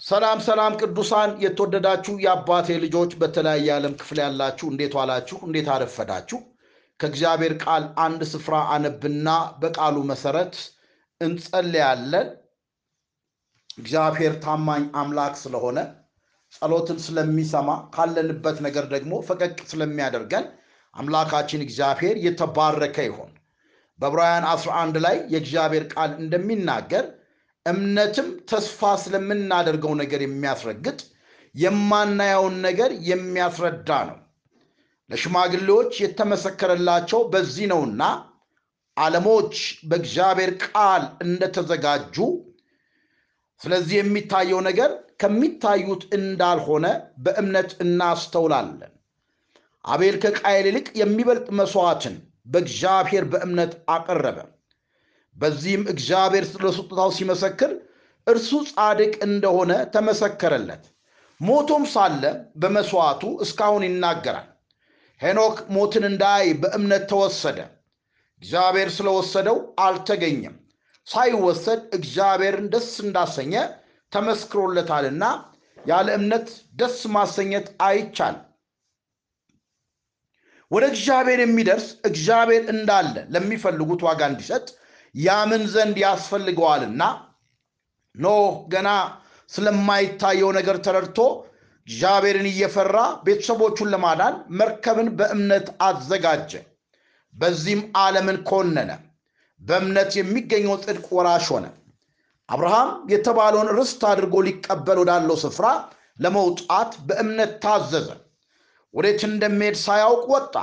ሰላም ሰላም ቅዱሳን የተወደዳችሁ የአባቴ ልጆች በተለያየ ዓለም ክፍል ያላችሁ እንዴት ዋላችሁ? እንዴት አረፈዳችሁ? ከእግዚአብሔር ቃል አንድ ስፍራ አነብና በቃሉ መሰረት እንጸልያለን። እግዚአብሔር ታማኝ አምላክ ስለሆነ ጸሎትን ስለሚሰማ ካለንበት ነገር ደግሞ ፈቀቅ ስለሚያደርገን አምላካችን እግዚአብሔር የተባረከ ይሆን። በዕብራውያን 11 ላይ የእግዚአብሔር ቃል እንደሚናገር እምነትም ተስፋ ስለምናደርገው ነገር የሚያስረግጥ የማናየውን ነገር የሚያስረዳ ነው። ለሽማግሌዎች የተመሰከረላቸው በዚህ ነውና ዓለሞች በእግዚአብሔር ቃል እንደተዘጋጁ፣ ስለዚህ የሚታየው ነገር ከሚታዩት እንዳልሆነ በእምነት እናስተውላለን። አቤል ከቃየል ይልቅ የሚበልጥ መሥዋዕትን በእግዚአብሔር በእምነት አቀረበ። በዚህም እግዚአብሔር ስለ ስጦታው ሲመሰክር እርሱ ጻድቅ እንደሆነ ተመሰከረለት። ሞቶም ሳለ በመሥዋዕቱ እስካሁን ይናገራል። ሄኖክ ሞትን እንዳያይ በእምነት ተወሰደ። እግዚአብሔር ስለወሰደው አልተገኘም። ሳይወሰድ እግዚአብሔርን ደስ እንዳሰኘ ተመስክሮለታልና ያለ እምነት ደስ ማሰኘት አይቻልም። ወደ እግዚአብሔር የሚደርስ እግዚአብሔር እንዳለ ለሚፈልጉት ዋጋ እንዲሰጥ ያምን ዘንድ ያስፈልገዋልና ኖህ ገና ስለማይታየው ነገር ተረድቶ እግዚአብሔርን እየፈራ ቤተሰቦቹን ለማዳን መርከብን በእምነት አዘጋጀ። በዚህም ዓለምን ኮነነ። በእምነት የሚገኘው ጽድቅ ወራሽ ሆነ። አብርሃም የተባለውን ርስት አድርጎ ሊቀበል ወዳለው ስፍራ ለመውጣት በእምነት ታዘዘ። ወዴት እንደሚሄድ ሳያውቅ ወጣ።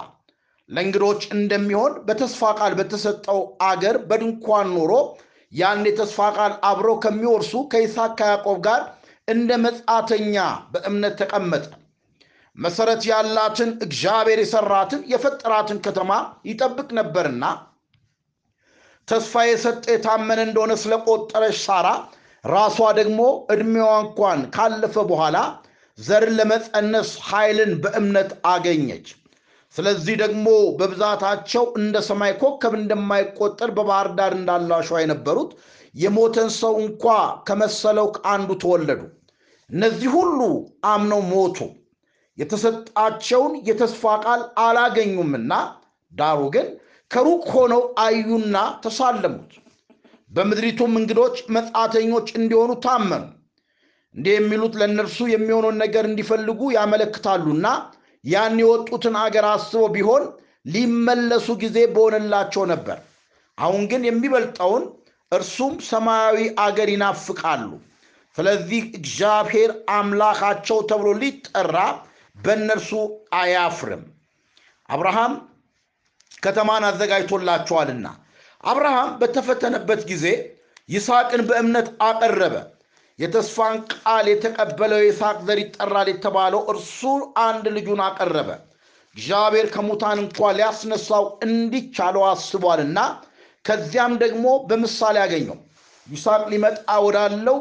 ለእንግዶች እንደሚሆን በተስፋ ቃል በተሰጠው አገር በድንኳን ኖሮ ያን የተስፋ ቃል አብረው ከሚወርሱ ከይስሐቅ ከያዕቆብ ጋር እንደ መጻተኛ በእምነት ተቀመጠ። መሰረት ያላትን እግዚአብሔር የሰራትን የፈጠራትን ከተማ ይጠብቅ ነበርና ተስፋ የሰጠ የታመነ እንደሆነ ስለቆጠረች ሳራ ራሷ ደግሞ ዕድሜዋ እንኳን ካለፈ በኋላ ዘርን ለመጸነስ ኃይልን በእምነት አገኘች። ስለዚህ ደግሞ በብዛታቸው እንደ ሰማይ ኮከብ እንደማይቆጠር በባህር ዳር እንዳለ አሸዋ የነበሩት የሞተን ሰው እንኳ ከመሰለው ከአንዱ ተወለዱ። እነዚህ ሁሉ አምነው ሞቱ፣ የተሰጣቸውን የተስፋ ቃል አላገኙምና፣ ዳሩ ግን ከሩቅ ሆነው አዩና ተሳለሙት። በምድሪቱም እንግዶች መጻተኞች እንዲሆኑ ታመኑ። እንዲህ የሚሉት ለእነርሱ የሚሆነውን ነገር እንዲፈልጉ ያመለክታሉና ያን የወጡትን አገር አስበው ቢሆን ሊመለሱ ጊዜ በሆነላቸው ነበር። አሁን ግን የሚበልጠውን እርሱም ሰማያዊ አገር ይናፍቃሉ። ስለዚህ እግዚአብሔር አምላካቸው ተብሎ ሊጠራ በእነርሱ አያፍርም። አብርሃም ከተማን አዘጋጅቶላቸዋልና። አብርሃም በተፈተነበት ጊዜ ይስሐቅን በእምነት አቀረበ። የተስፋን ቃል የተቀበለው የይስሐቅ ዘር ይጠራል የተባለው እርሱ አንድ ልጁን አቀረበ። እግዚአብሔር ከሙታን እንኳ ሊያስነሳው እንዲቻለው አስቧልና። ከዚያም ደግሞ በምሳሌ ያገኘው ይስሐቅ ሊመጣ ወዳለው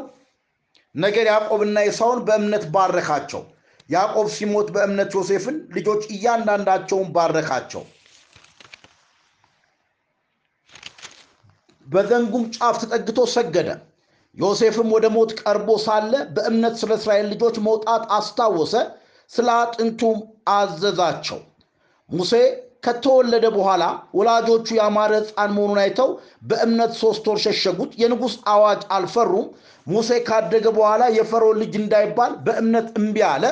ነገር ያዕቆብና ኤሳውን በእምነት ባረካቸው። ያዕቆብ ሲሞት በእምነት ዮሴፍን ልጆች እያንዳንዳቸውን ባረካቸው። በዘንጉም ጫፍ ተጠግቶ ሰገደ። ዮሴፍም ወደ ሞት ቀርቦ ሳለ በእምነት ስለ እስራኤል ልጆች መውጣት አስታወሰ፣ ስለ አጥንቱም አዘዛቸው። ሙሴ ከተወለደ በኋላ ወላጆቹ ያማረ ሕፃን መሆኑን አይተው በእምነት ሶስት ወር ሸሸጉት። የንጉሥ አዋጅ አልፈሩም። ሙሴ ካደገ በኋላ የፈርዖን ልጅ እንዳይባል በእምነት እምቢ አለ።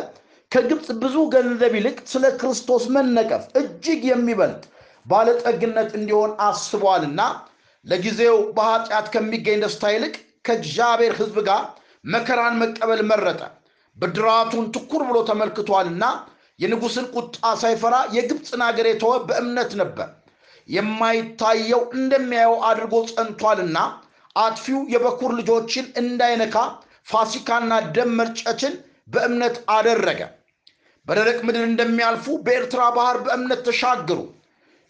ከግብፅ ብዙ ገንዘብ ይልቅ ስለ ክርስቶስ መነቀፍ እጅግ የሚበልጥ ባለጠግነት እንዲሆን አስቧልና ለጊዜው በኃጢአት ከሚገኝ ደስታ ይልቅ ከእግዚአብሔር ሕዝብ ጋር መከራን መቀበል መረጠ። ብድራቱን ትኩር ብሎ ተመልክቷልና የንጉሥን ቁጣ ሳይፈራ የግብፅን አገር የተወ በእምነት ነበር። የማይታየው እንደሚያየው አድርጎ ጸንቷልና አጥፊው የበኩር ልጆችን እንዳይነካ ፋሲካና ደም መርጨትን በእምነት አደረገ። በደረቅ ምድር እንደሚያልፉ በኤርትራ ባህር በእምነት ተሻገሩ።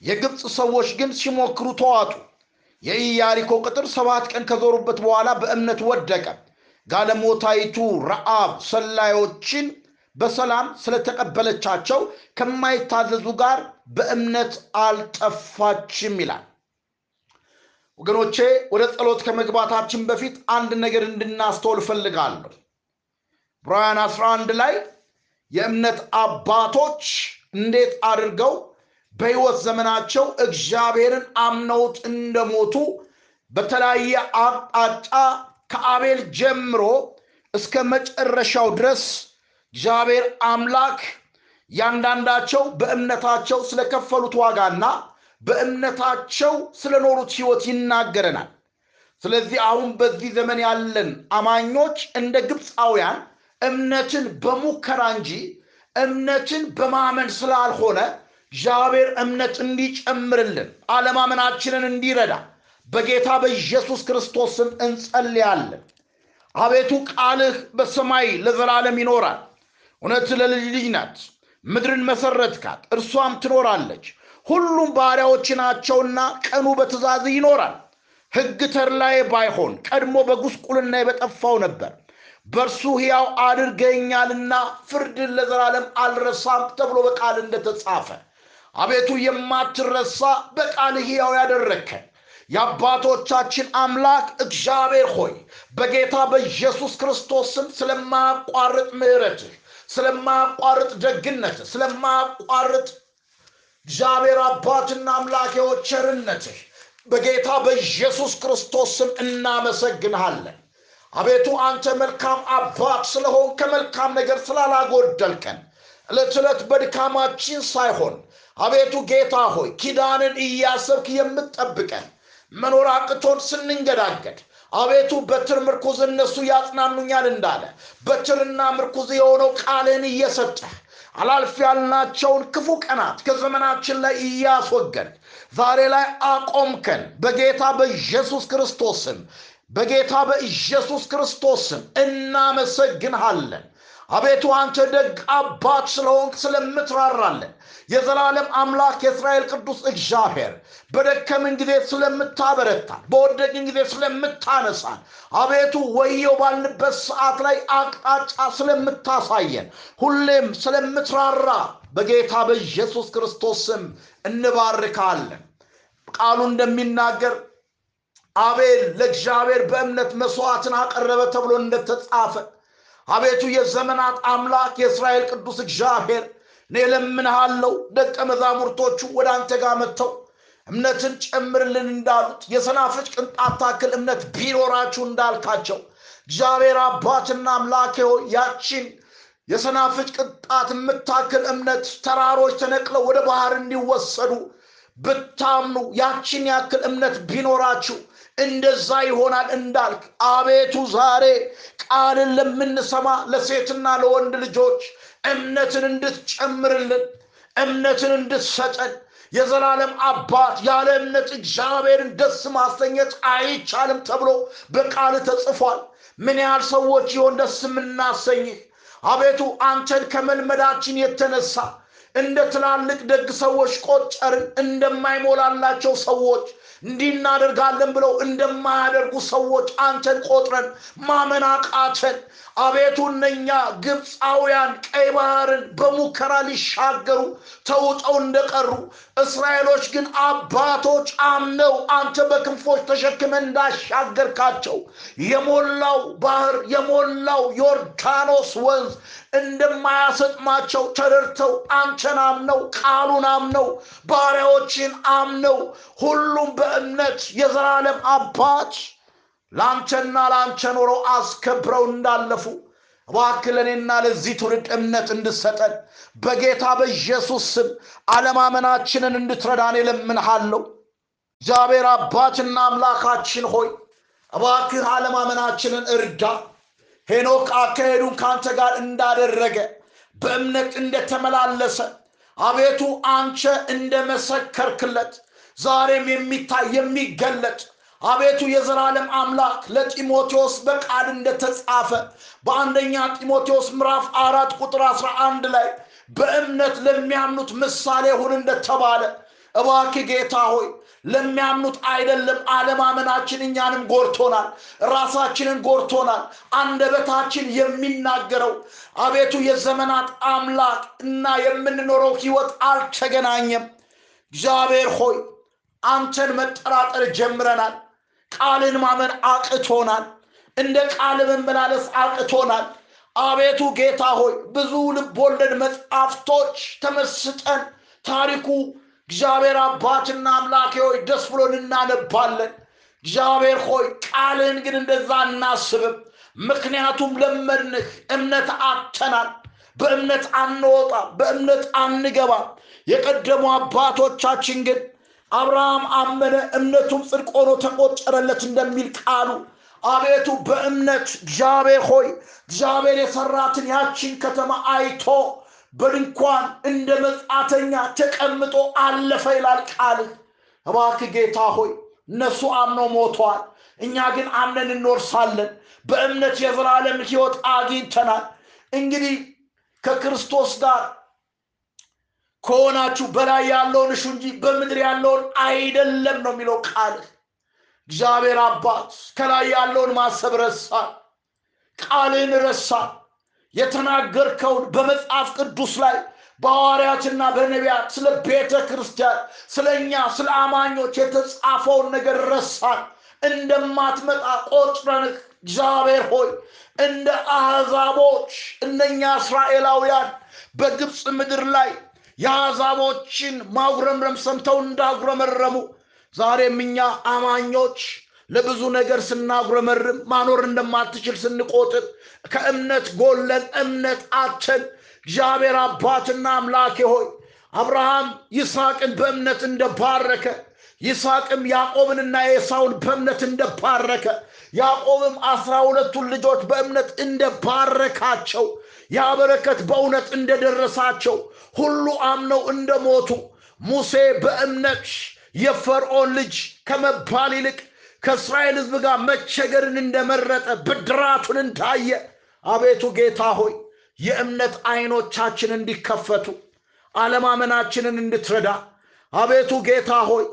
የግብፅ ሰዎች ግን ሲሞክሩ ተዋጡ። የኢያሪኮ ቅጥር ሰባት ቀን ከዞሩበት በኋላ በእምነት ወደቀ። ጋለሞታይቱ ረአብ ሰላዮችን በሰላም ስለተቀበለቻቸው ከማይታዘዙ ጋር በእምነት አልጠፋችም ይላል። ወገኖቼ ወደ ጸሎት ከመግባታችን በፊት አንድ ነገር እንድናስተውል እፈልጋለሁ። ዕብራውያን 11 ላይ የእምነት አባቶች እንዴት አድርገው በሕይወት ዘመናቸው እግዚአብሔርን አምነውት እንደሞቱ በተለያየ አቅጣጫ ከአቤል ጀምሮ እስከ መጨረሻው ድረስ እግዚአብሔር አምላክ ያንዳንዳቸው በእምነታቸው ስለከፈሉት ዋጋና በእምነታቸው ስለኖሩት ሕይወት ይናገረናል። ስለዚህ አሁን በዚህ ዘመን ያለን አማኞች እንደ ግብፃውያን እምነትን በሙከራ እንጂ እምነትን በማመን ስላልሆነ እግዚአብሔር እምነት እንዲጨምርልን አለማመናችንን እንዲረዳ በጌታ በኢየሱስ ክርስቶስ ስም እንጸልያለን። አቤቱ ቃልህ በሰማይ ለዘላለም ይኖራል። እውነት ለልጅ ልጅ ናት። ምድርን መሰረትካት፣ እርሷም ትኖራለች። ሁሉም ባሪያዎች ናቸውና ቀኑ በትእዛዝ ይኖራል። ሕግ ተድላዬ ባይሆን ቀድሞ በጉስቁልና በጠፋው ነበር። በእርሱ ሕያው አድርገኛልና ፍርድን ለዘላለም አልረሳም ተብሎ በቃል እንደተጻፈ አቤቱ የማትረሳ በቃል ሕያው ያደረግከን የአባቶቻችን አምላክ እግዚአብሔር ሆይ በጌታ በኢየሱስ ክርስቶስ ስም ስለማያቋርጥ ምሕረትህ፣ ስለማያቋርጥ ደግነትህ፣ ስለማያቋርጥ እግዚአብሔር አባትና አምላኬው ቸርነትህ በጌታ በኢየሱስ ክርስቶስ ስም እናመሰግንሃለን። አቤቱ አንተ መልካም አባት ስለሆን ከመልካም ነገር ስላላጎደልከን ዕለት ዕለት በድካማችን ሳይሆን አቤቱ ጌታ ሆይ ኪዳንን እያሰብክ የምትጠብቀን መኖር አቅቶን ስንንገዳገድ አቤቱ በትር ምርኩዝ እነሱ ያጽናኑኛል እንዳለ በትርና ምርኩዝ የሆነው ቃልን እየሰጠህ አላልፍ ያልናቸውን ክፉ ቀናት ከዘመናችን ላይ እያስወገድ ዛሬ ላይ አቆምከን። በጌታ በኢየሱስ ክርስቶስ በጌታ በኢየሱስ ክርስቶስ ስም እናመሰግንሃለን። አቤቱ አንተ ደግ አባት ስለሆንክ ስለምትራራለን የዘላለም አምላክ የእስራኤል ቅዱስ እግዚአብሔር በደከምን ጊዜ ስለምታበረታን በወደቅን ጊዜ ስለምታነሳን አቤቱ ወየው ባልንበት ሰዓት ላይ አቅጣጫ ስለምታሳየን ሁሌም ስለምትራራ በጌታ በኢየሱስ ክርስቶስ ስም እንባርካለን። ቃሉ እንደሚናገር አቤል ለእግዚአብሔር በእምነት መስዋዕትን አቀረበ ተብሎ እንደተጻፈ አቤቱ የዘመናት አምላክ የእስራኤል ቅዱስ እግዚአብሔር እኔ ለምንሃለው ደቀ መዛሙርቶቹ ወደ አንተ ጋር መጥተው እምነትን ጨምርልን እንዳሉት የሰናፍጭ ቅንጣት ታክል እምነት ቢኖራችሁ እንዳልካቸው እግዚአብሔር አባትና አምላኬ ሆይ ያቺን የሰናፍጭ ቅንጣት የምታክል እምነት ተራሮች ተነቅለው ወደ ባህር እንዲወሰዱ ብታምኑ ያችን ያክል እምነት ቢኖራችሁ እንደዛ ይሆናል እንዳልክ አቤቱ ዛሬ ቃልን ለምንሰማ ለሴትና ለወንድ ልጆች እምነትን እንድትጨምርልን እምነትን እንድትሰጠን የዘላለም አባት ያለ እምነት እግዚአብሔርን ደስ ማሰኘት አይቻልም ተብሎ በቃል ተጽፏል። ምን ያህል ሰዎች ይሆን ደስ የምናሰኝህ? አቤቱ አንተን ከመልመዳችን የተነሳ እንደ ትላልቅ ደግ ሰዎች ቆጠርን፣ እንደማይሞላላቸው ሰዎች እንዲህ እናደርጋለን ብለው እንደማያደርጉ ሰዎች አንተን ቆጥረን ማመን አቃተን። አቤቱ እነኛ ግብፃውያን ቀይ ባህርን በሙከራ ሊሻገሩ ተውጠው እንደቀሩ እስራኤሎች ግን አባቶች አምነው አንተ በክንፎች ተሸክመ እንዳሻገርካቸው የሞላው ባህር የሞላው ዮርዳኖስ ወንዝ እንደማያሰጥማቸው ተረድተው አንተን አምነው ቃሉን አምነው ባሪያዎችን አምነው ሁሉም በእምነት የዘላለም አባት ለአንተና ለአንተ ኖረው አስከብረው እንዳለፉ እባክህ ለዚህ ትውልድ እምነት እንድሰጠን በጌታ በኢየሱስ ስም አለማመናችንን እንድትረዳን እለምንሃለሁ። እግዚአብሔር አባትና አምላካችን ሆይ እባክህ አለማመናችንን እርዳ። ሄኖክ አካሄዱን ከአንተ ጋር እንዳደረገ በእምነት እንደተመላለሰ አቤቱ አንተ እንደመሰከርክለት ዛሬም የሚታይ የሚገለጥ አቤቱ የዘላለም አምላክ ለጢሞቴዎስ በቃል እንደተጻፈ በአንደኛ ጢሞቴዎስ ምዕራፍ አራት ቁጥር አስራ አንድ ላይ በእምነት ለሚያምኑት ምሳሌ ሁን እንደተባለ እባክህ ጌታ ሆይ ለሚያምኑት አይደለም አለማመናችን እኛንም ጎርቶናል፣ ራሳችንን ጎርቶናል። አንደበታችን የሚናገረው አቤቱ የዘመናት አምላክ እና የምንኖረው ህይወት አልተገናኘም። እግዚአብሔር ሆይ አንተን መጠራጠር ጀምረናል። ቃልን ማመን አቅቶናል። እንደ ቃል መመላለስ አቅቶናል። አቤቱ ጌታ ሆይ ብዙ ልቦለድ መጽሐፍቶች ተመስጠን ታሪኩ እግዚአብሔር አባትና አምላኬ ሆይ ደስ ብሎን እናነባለን። እግዚአብሔር ሆይ ቃልን ግን እንደዛ እናስብም ምክንያቱም ለመድንህ እምነት አተናል በእምነት አንወጣ በእምነት አንገባ የቀደሙ አባቶቻችን ግን አብርሃም አመነ እምነቱም ጽድቅ ሆኖ ተቆጠረለት እንደሚል ቃሉ። አቤቱ በእምነት እግዚአብሔር ሆይ እግዚአብሔር የሰራትን ያችን ከተማ አይቶ በድንኳን እንደ መጻተኛ ተቀምጦ አለፈ ይላል ቃልህ እባክ ጌታ ሆይ እነሱ አምነው ሞተዋል እኛ ግን አምነን እንወርሳለን። በእምነት የዘላለም ህይወት አግኝተናል። እንግዲህ ከክርስቶስ ጋር ከሆናችሁ በላይ ያለውን እሹ እንጂ በምድር ያለውን አይደለም ነው የሚለው ቃልህ እግዚአብሔር አባት ከላይ ያለውን ማሰብ ረሳል ቃልን ረሳል የተናገርከውን በመጽሐፍ ቅዱስ ላይ በሐዋርያትና በነቢያት ስለ ቤተ ክርስቲያን ስለ እኛ ስለ አማኞች የተጻፈውን ነገር ረሳን። እንደማትመጣ ቆጥረንህ እግዚአብሔር ሆይ እንደ አሕዛቦች እነኛ እስራኤላውያን በግብፅ ምድር ላይ የአሕዛቦችን ማጉረምረም ሰምተው እንዳጉረመረሙ ዛሬም እኛ አማኞች ለብዙ ነገር ስናጉረመርም ማኖር እንደማትችል ስንቆጥር ከእምነት ጎለን እምነት አተን እግዚአብሔር አባትና አምላኬ ሆይ አብርሃም ይስሐቅን በእምነት እንደባረከ ይስሐቅም ያዕቆብንና ኤሳውን በእምነት እንደባረከ ያዕቆብም አስራ ሁለቱን ልጆች በእምነት እንደባረካቸው ያ በረከት በእውነት እንደደረሳቸው ሁሉ አምነው እንደሞቱ ሙሴ በእምነት የፈርዖን ልጅ ከመባል ይልቅ ከእስራኤል ሕዝብ ጋር መቸገርን እንደመረጠ ብድራቱን እንዳየ አቤቱ ጌታ ሆይ የእምነት አይኖቻችን እንዲከፈቱ አለማመናችንን እንድትረዳ። አቤቱ ጌታ ሆይ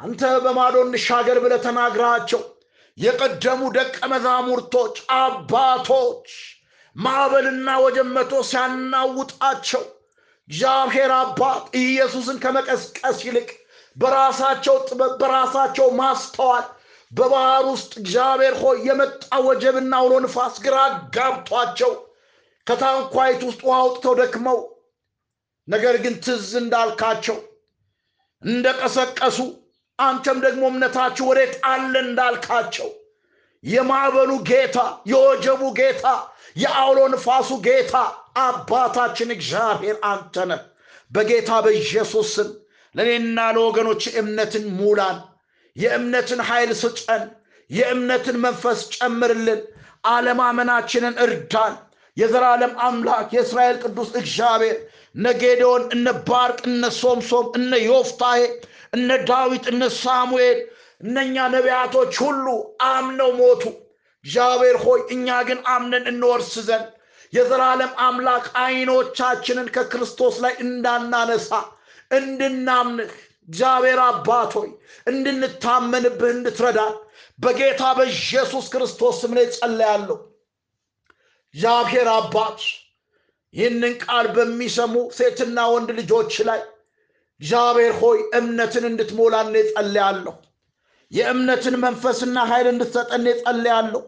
አንተ በማዶ እንሻገር ብለ ተናግራቸው። የቀደሙ ደቀ መዛሙርቶች አባቶች ማዕበልና ወጀብ መቶ ሲያናውጣቸው እግዚአብሔር አባት ኢየሱስን ከመቀስቀስ ይልቅ በራሳቸው ጥበብ በራሳቸው ማስተዋል በባህር ውስጥ እግዚአብሔር ሆይ የመጣ ወጀብና አውሎ ንፋስ ግራ ጋብቷቸው ከታንኳይት ውስጥ ውሃ አውጥተው ደክመው ነገር ግን ትዝ እንዳልካቸው እንደቀሰቀሱ አንተም ደግሞ እምነታችሁ ወዴት አለ እንዳልካቸው የማዕበሉ ጌታ የወጀቡ ጌታ የአውሎ ንፋሱ ጌታ አባታችን እግዚአብሔር አንተ ነህ። በጌታ በኢየሱስ ስም ለእኔና ለወገኖች እምነትን ሙላን የእምነትን ኃይል ስጠን የእምነትን መንፈስ ጨምርልን። አለማመናችንን እርዳን። የዘላለም አምላክ የእስራኤል ቅዱስ እግዚአብሔር እነ ጌዴዎን እነ ባርቅ እነ ሶምሶም እነ ዮፍታሄ እነ ዳዊት እነ ሳሙኤል እነኛ ነቢያቶች ሁሉ አምነው ሞቱ። እግዚአብሔር ሆይ እኛ ግን አምነን እንወርስ ዘንድ የዘላለም አምላክ አይኖቻችንን ከክርስቶስ ላይ እንዳናነሳ እንድናምንህ እግዚአብሔር አባት ሆይ እንድንታመንብህ እንድትረዳን በጌታ በኢየሱስ ክርስቶስ ስም ላይ ጸለያለሁ እግዚአብሔር አባት ይህንን ቃል በሚሰሙ ሴትና ወንድ ልጆች ላይ እግዚአብሔር ሆይ እምነትን እንድትሞላን ጸለያለሁ የእምነትን መንፈስና ኃይል እንድትሰጠን ጸለያለሁ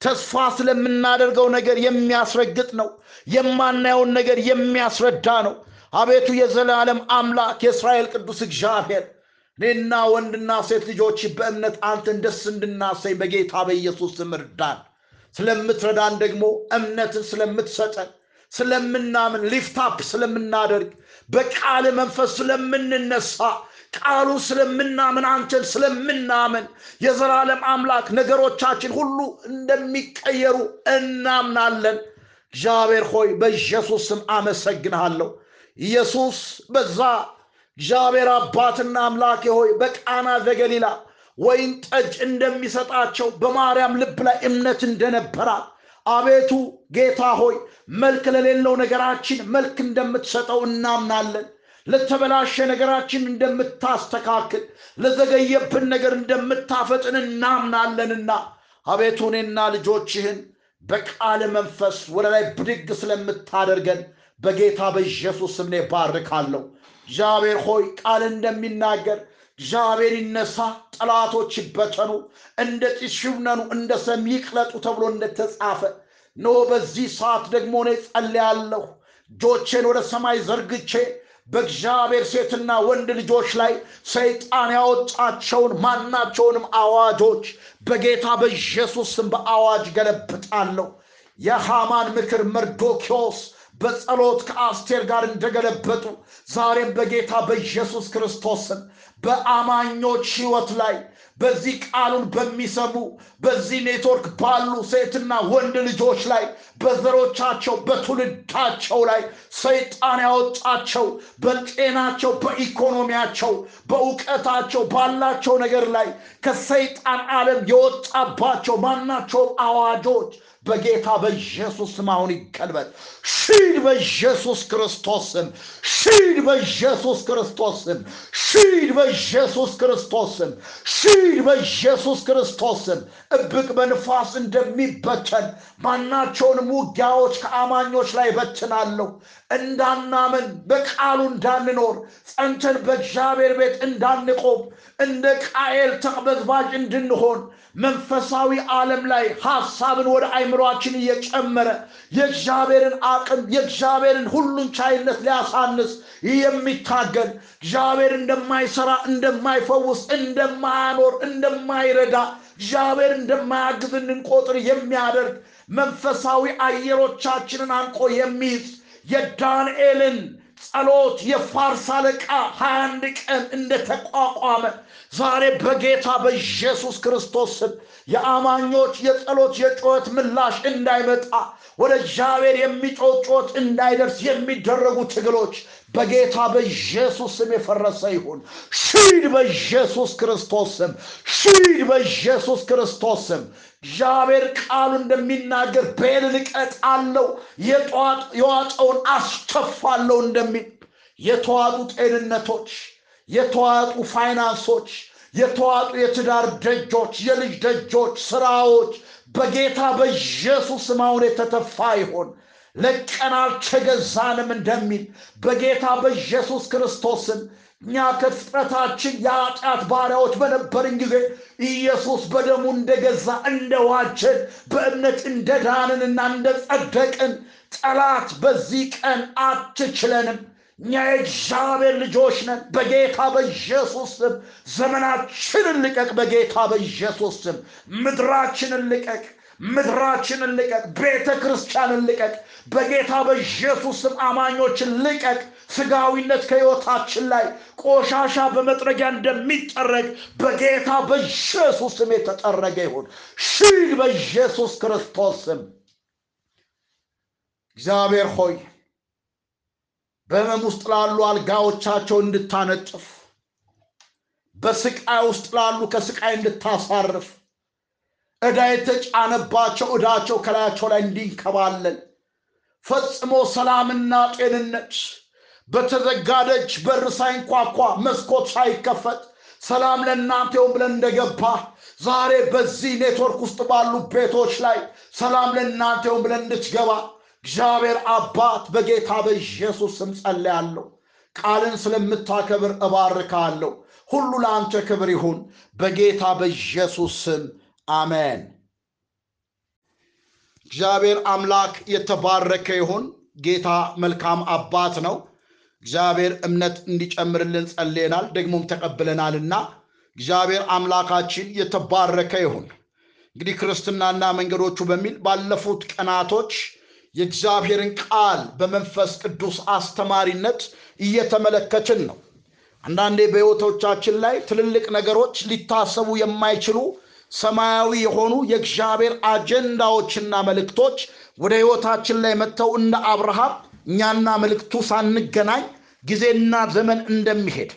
ተስፋ ስለምናደርገው ነገር የሚያስረግጥ ነው። የማናየውን ነገር የሚያስረዳ ነው አቤቱ የዘላለም አምላክ የእስራኤል ቅዱስ እግዚአብሔር እኔና ወንድና ሴት ልጆች በእምነት አንተን ደስ እንድናሰኝ በጌታ በኢየሱስ ስም እርዳን። ስለምትረዳን ደግሞ እምነትን ስለምትሰጠን ስለምናምን ሊፍታፕ ስለምናደርግ በቃል መንፈስ ስለምንነሳ ቃሉ ስለምናምን አንተን ስለምናምን የዘላለም አምላክ ነገሮቻችን ሁሉ እንደሚቀየሩ እናምናለን። እግዚአብሔር ሆይ በኢየሱስ ስም አመሰግንሃለሁ ኢየሱስ በዛ እግዚአብሔር አባትና አምላኬ ሆይ በቃና ዘገሊላ ወይን ጠጅ እንደሚሰጣቸው በማርያም ልብ ላይ እምነት እንደነበራት አቤቱ ጌታ ሆይ መልክ ለሌለው ነገራችን መልክ እንደምትሰጠው እናምናለን። ለተበላሸ ነገራችን እንደምታስተካክል ለዘገየብን ነገር እንደምታፈጥን እናምናለንና አቤቱ እኔና ልጆችህን በቃል መንፈስ ወደ ላይ ብድግ ስለምታደርገን በጌታ በኢየሱስ ስም እኔ ባርካለሁ። እግዚአብሔር ሆይ ቃል እንደሚናገር እግዚአብሔር ይነሳ ጠላቶች ይበተኑ እንደ ጢስ ይብነኑ እንደ ሰም ይቅለጡ ተብሎ እንደተጻፈ ኖ በዚህ ሰዓት ደግሞ እኔ ጸልያለሁ እጆቼን ወደ ሰማይ ዘርግቼ በእግዚአብሔር ሴትና ወንድ ልጆች ላይ ሰይጣን ያወጣቸውን ማናቸውንም አዋጆች በጌታ በኢየሱስ በአዋጅ ገለብጣለሁ። የሃማን ምክር መርዶኪዎስ በጸሎት ከአስቴር ጋር እንደገለበጡ ዛሬም በጌታ በኢየሱስ ክርስቶስም በአማኞች ህይወት ላይ በዚህ ቃሉን በሚሰሙ በዚህ ኔትወርክ ባሉ ሴትና ወንድ ልጆች ላይ በዘሮቻቸው በትውልዳቸው ላይ ሰይጣን ያወጣቸው በጤናቸው በኢኮኖሚያቸው በእውቀታቸው ባላቸው ነገር ላይ ከሰይጣን ዓለም የወጣባቸው ማናቸውም አዋጆች በጌታ በኢየሱስ ስም አሁን ይገልበጥ ሺድ በኢየሱስ ክርስቶስ ስም ሺድ በኢየሱስ ክርስቶስ ስም ሺድ በኢየሱስ ክርስቶስ ስም ሺድ በኢየሱስ ክርስቶስ ስም እብቅ በንፋስ እንደሚበተን ማናቸውንም ውጊያዎች ከአማኞች ላይ በትናለሁ። እንዳናምን በቃሉ እንዳንኖር ጸንተን በእግዚአብሔር ቤት እንዳንቆም እንደ ቃኤል ተቅበዝባዥ እንድንሆን መንፈሳዊ ዓለም ላይ ሐሳብን ወደ አይምሯችን እየጨመረ የእግዚአብሔርን አቅም የእግዚአብሔርን ሁሉን ቻይነት ሊያሳንስ የሚታገል እግዚአብሔር እንደማይሰራ እንደማይፈውስ እንደማያኖር እንደማይረዳ እግዚአብሔር እንደማያግዝ እንድንቆጥር የሚያደርግ መንፈሳዊ አየሮቻችንን አንቆ የሚይዝ የዳንኤልን ጸሎት የፋርስ አለቃ ሀያ አንድ ቀን እንደተቋቋመ ዛሬ በጌታ በኢየሱስ ክርስቶስ ስም የአማኞች የጸሎት የጩኸት ምላሽ እንዳይመጣ ወደ እግዚአብሔር የሚጮህ ጩኸት እንዳይደርስ የሚደረጉ ትግሎች በጌታ በኢየሱስ ስም የፈረሰ ይሁን። ሺድ በኢየሱስ ክርስቶስ ስም ሺድ በኢየሱስ ክርስቶስ ስም። እግዚአብሔር ቃሉ እንደሚናገር ቤልን እቀጣለሁ የዋጠውን አስተፋለሁ እንደሚል የተዋጡ ጤንነቶች የተዋጡ ፋይናንሶች የተዋጡ የትዳር ደጆች የልጅ ደጆች ስራዎች በጌታ በኢየሱስ ስም አሁን የተተፋ ይሆን ለቀን አልተገዛንም እንደሚል በጌታ በኢየሱስ ክርስቶስም እኛ ከፍጥረታችን የኃጢአት ባሪያዎች በነበርን ጊዜ ኢየሱስ በደሙ እንደገዛ እንደዋጀን በእምነት እንደዳንንና እንደጸደቅን ጠላት በዚህ ቀን አትችለንም። እኛ የእግዚአብሔር ልጆች ነን። በጌታ በኢየሱስ ስም ዘመናችንን ልቀቅ። በጌታ በኢየሱስ ስም ምድራችንን ልቀቅ ምድራችንን ልቀቅ ቤተ ክርስቲያንን ልቀቅ በጌታ በኢየሱስ ስም አማኞችን ልቀቅ። ስጋዊነት ከህይወታችን ላይ ቆሻሻ በመጥረጊያ እንደሚጠረግ በጌታ በኢየሱስ ስም የተጠረገ ይሁን። ሺድ በኢየሱስ ክርስቶስ ስም። እግዚአብሔር ሆይ በህመም ውስጥ ላሉ አልጋዎቻቸው እንድታነጥፍ በስቃይ ውስጥ ላሉ ከስቃይ እንድታሳርፍ ዕዳ የተጫነባቸው ዕዳቸው ከላያቸው ላይ እንዲንከባለን ፈጽሞ ሰላምና ጤንነት በተዘጋ ደጅ በር ሳይንኳኳ መስኮት ሳይከፈት ሰላም ለእናንተ ብለን እንደገባ ዛሬ በዚህ ኔትወርክ ውስጥ ባሉ ቤቶች ላይ ሰላም ለእናንተ ብለን እንድትገባ እግዚአብሔር አባት በጌታ በኢየሱስ ስም ጸልያለሁ። ቃልን ስለምታከብር እባርካለሁ ሁሉ ለአንተ ክብር ይሁን። በጌታ በኢየሱስ ስም አሜን። እግዚአብሔር አምላክ የተባረከ ይሁን። ጌታ መልካም አባት ነው። እግዚአብሔር እምነት እንዲጨምርልን ጸልየናል ደግሞም ተቀብለናልና እግዚአብሔር አምላካችን የተባረከ ይሁን። እንግዲህ ክርስትናና መንገዶቹ በሚል ባለፉት ቀናቶች የእግዚአብሔርን ቃል በመንፈስ ቅዱስ አስተማሪነት እየተመለከትን ነው። አንዳንዴ በሕይወቶቻችን ላይ ትልልቅ ነገሮች ሊታሰቡ የማይችሉ ሰማያዊ የሆኑ የእግዚአብሔር አጀንዳዎችና መልእክቶች ወደ ሕይወታችን ላይ መጥተው እንደ አብርሃም እኛና መልእክቱ ሳንገናኝ ጊዜና ዘመን እንደሚሄድ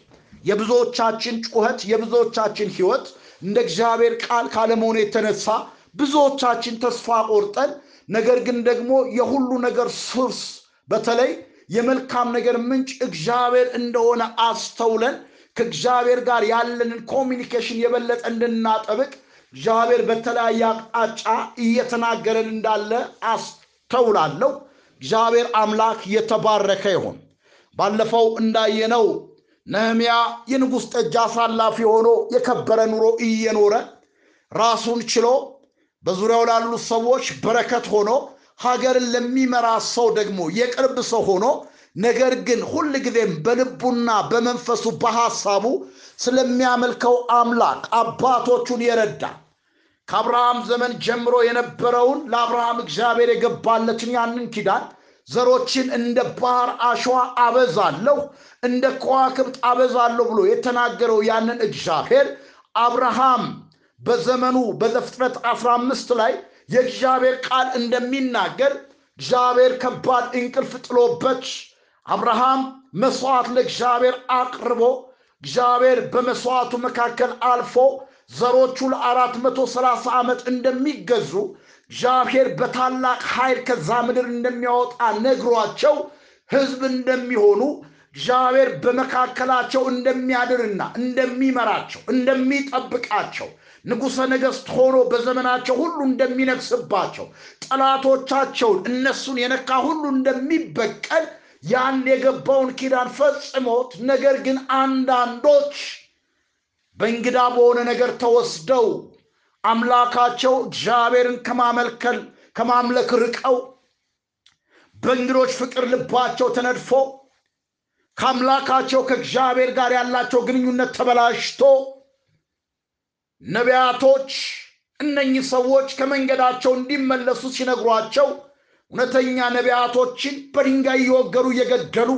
የብዙዎቻችን ጩኸት የብዙዎቻችን ህይወት እንደ እግዚአብሔር ቃል ካለመሆኑ የተነሳ ብዙዎቻችን ተስፋ ቆርጠን ነገር ግን ደግሞ የሁሉ ነገር ሱርስ በተለይ የመልካም ነገር ምንጭ እግዚአብሔር እንደሆነ አስተውለን ከእግዚአብሔር ጋር ያለንን ኮሚኒኬሽን የበለጠ እንድናጠብቅ እግዚአብሔር በተለያየ አቅጣጫ እየተናገረን እንዳለ አስተውላለሁ። እግዚአብሔር አምላክ የተባረከ ይሆን ባለፈው እንዳየነው ነህምያ የንጉሥ ጠጅ አሳላፊ ሆኖ የከበረ ኑሮ እየኖረ ራሱን ችሎ በዙሪያው ላሉ ሰዎች በረከት ሆኖ ሀገርን ለሚመራ ሰው ደግሞ የቅርብ ሰው ሆኖ ነገር ግን ሁል ጊዜም በልቡና በመንፈሱ በሐሳቡ ስለሚያመልከው አምላክ አባቶቹን የረዳ። ከአብርሃም ዘመን ጀምሮ የነበረውን ለአብርሃም እግዚአብሔር የገባለትን ያንን ኪዳን ዘሮችን እንደ ባህር አሸዋ አበዛለሁ እንደ ከዋክብት አበዛለሁ ብሎ የተናገረው ያንን እግዚአብሔር አብርሃም በዘመኑ በዘፍጥረት 15 ላይ የእግዚአብሔር ቃል እንደሚናገር እግዚአብሔር ከባድ እንቅልፍ ጥሎበት አብርሃም መስዋዕት ለእግዚአብሔር አቅርቦ እግዚአብሔር በመስዋዕቱ መካከል አልፎ ዘሮቹ ለአራት መቶ ሰላሳ ዓመት እንደሚገዙ እግዚአብሔር በታላቅ ኃይል ከዛ ምድር እንደሚያወጣ ነግሯቸው ሕዝብ እንደሚሆኑ እግዚአብሔር በመካከላቸው እንደሚያድርና እንደሚመራቸው እንደሚጠብቃቸው ንጉሠ ነገሥት ሆኖ በዘመናቸው ሁሉ እንደሚነግስባቸው ጠላቶቻቸውን እነሱን የነካ ሁሉ እንደሚበቀል ያን የገባውን ኪዳን ፈጽሞት ነገር ግን አንዳንዶች በእንግዳ በሆነ ነገር ተወስደው አምላካቸው እግዚአብሔርን ከማመልከል ከማምለክ ርቀው በእንግዶች ፍቅር ልባቸው ተነድፎ ከአምላካቸው ከእግዚአብሔር ጋር ያላቸው ግንኙነት ተበላሽቶ ነቢያቶች እነኚህ ሰዎች ከመንገዳቸው እንዲመለሱ ሲነግሯቸው እውነተኛ ነቢያቶችን በድንጋይ እየወገሩ እየገደሉ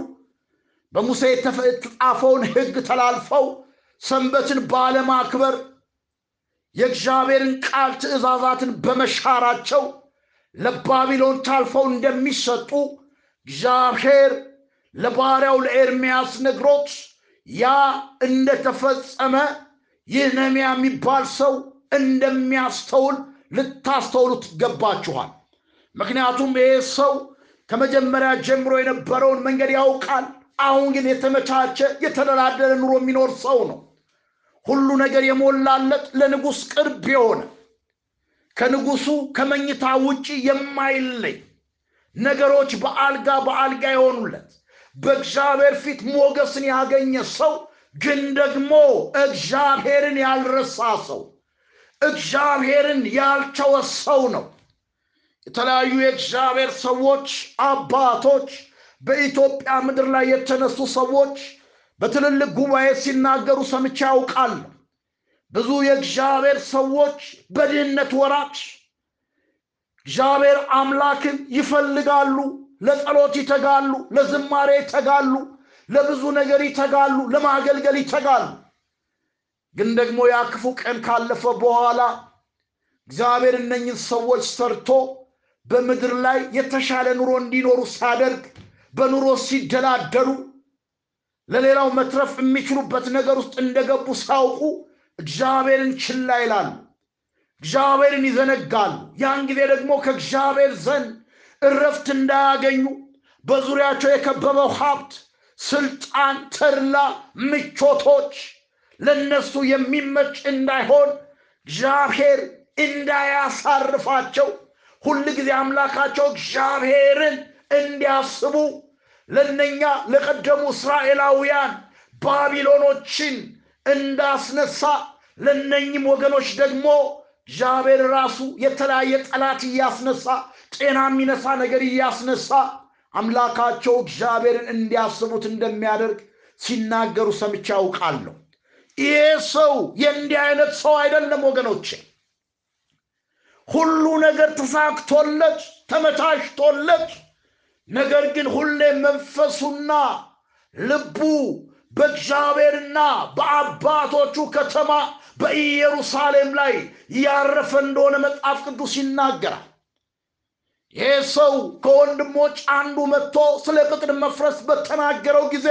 በሙሴ የተጻፈውን ሕግ ተላልፈው ሰንበትን ባለማክበር የእግዚአብሔርን ቃል ትእዛዛትን በመሻራቸው ለባቢሎን ታልፈው እንደሚሰጡ እግዚአብሔር ለባሪያው ለኤርምያስ ነግሮት ያ እንደተፈጸመ ይህ ነህምያ የሚባል ሰው እንደሚያስተውል ልታስተውሉት ይገባችኋል። ምክንያቱም ይሄ ሰው ከመጀመሪያ ጀምሮ የነበረውን መንገድ ያውቃል። አሁን ግን የተመቻቸ የተደላደለ ኑሮ የሚኖር ሰው ነው። ሁሉ ነገር የሞላለት ለንጉሥ ቅርብ የሆነ ከንጉሱ ከመኝታ ውጪ የማይለይ ነገሮች በአልጋ በአልጋ የሆኑለት በእግዚአብሔር ፊት ሞገስን ያገኘ ሰው ግን ደግሞ እግዚአብሔርን ያልረሳ ሰው እግዚአብሔርን ያልተወ ሰው ነው። የተለያዩ የእግዚአብሔር ሰዎች አባቶች በኢትዮጵያ ምድር ላይ የተነሱ ሰዎች በትልልቅ ጉባኤ ሲናገሩ ሰምቼ ያውቃለሁ። ብዙ የእግዚአብሔር ሰዎች በድህነት ወራት እግዚአብሔር አምላክን ይፈልጋሉ፣ ለጸሎት ይተጋሉ፣ ለዝማሬ ይተጋሉ፣ ለብዙ ነገር ይተጋሉ፣ ለማገልገል ይተጋሉ። ግን ደግሞ ያ ቀን ካለፈ በኋላ እግዚአብሔር እነኝን ሰዎች ሰርቶ በምድር ላይ የተሻለ ኑሮ እንዲኖሩ ሲያደርግ በኑሮ ሲደላደሉ ለሌላው መትረፍ የሚችሉበት ነገር ውስጥ እንደገቡ ሳያውቁ እግዚአብሔርን ችላ ይላሉ፣ እግዚአብሔርን ይዘነጋሉ። ያን ጊዜ ደግሞ ከእግዚአብሔር ዘንድ እረፍት እንዳያገኙ በዙሪያቸው የከበበው ሀብት፣ ስልጣን፣ ተድላ፣ ምቾቶች ለነሱ የሚመች እንዳይሆን እግዚአብሔር እንዳያሳርፋቸው ሁል ጊዜ አምላካቸው እግዚአብሔርን እንዲያስቡ ለነኛ ለቀደሙ እስራኤላውያን ባቢሎኖችን እንዳስነሳ ለነኝም ወገኖች ደግሞ እግዚአብሔር ራሱ የተለያየ ጠላት እያስነሳ ጤና የሚነሳ ነገር እያስነሳ አምላካቸው እግዚአብሔርን እንዲያስቡት እንደሚያደርግ ሲናገሩ ሰምቼ አውቃለሁ። ይሄ ሰው የእንዲህ አይነት ሰው አይደለም ወገኖቼ። ሁሉ ነገር ተሳክቶለት ተመቻችቶለት ነገር ግን ሁሌ መንፈሱና ልቡ በእግዚአብሔርና በአባቶቹ ከተማ በኢየሩሳሌም ላይ ያረፈ እንደሆነ መጽሐፍ ቅዱስ ይናገራል። ይህ ሰው ከወንድሞች አንዱ መጥቶ ስለ ቅጥር መፍረስ በተናገረው ጊዜ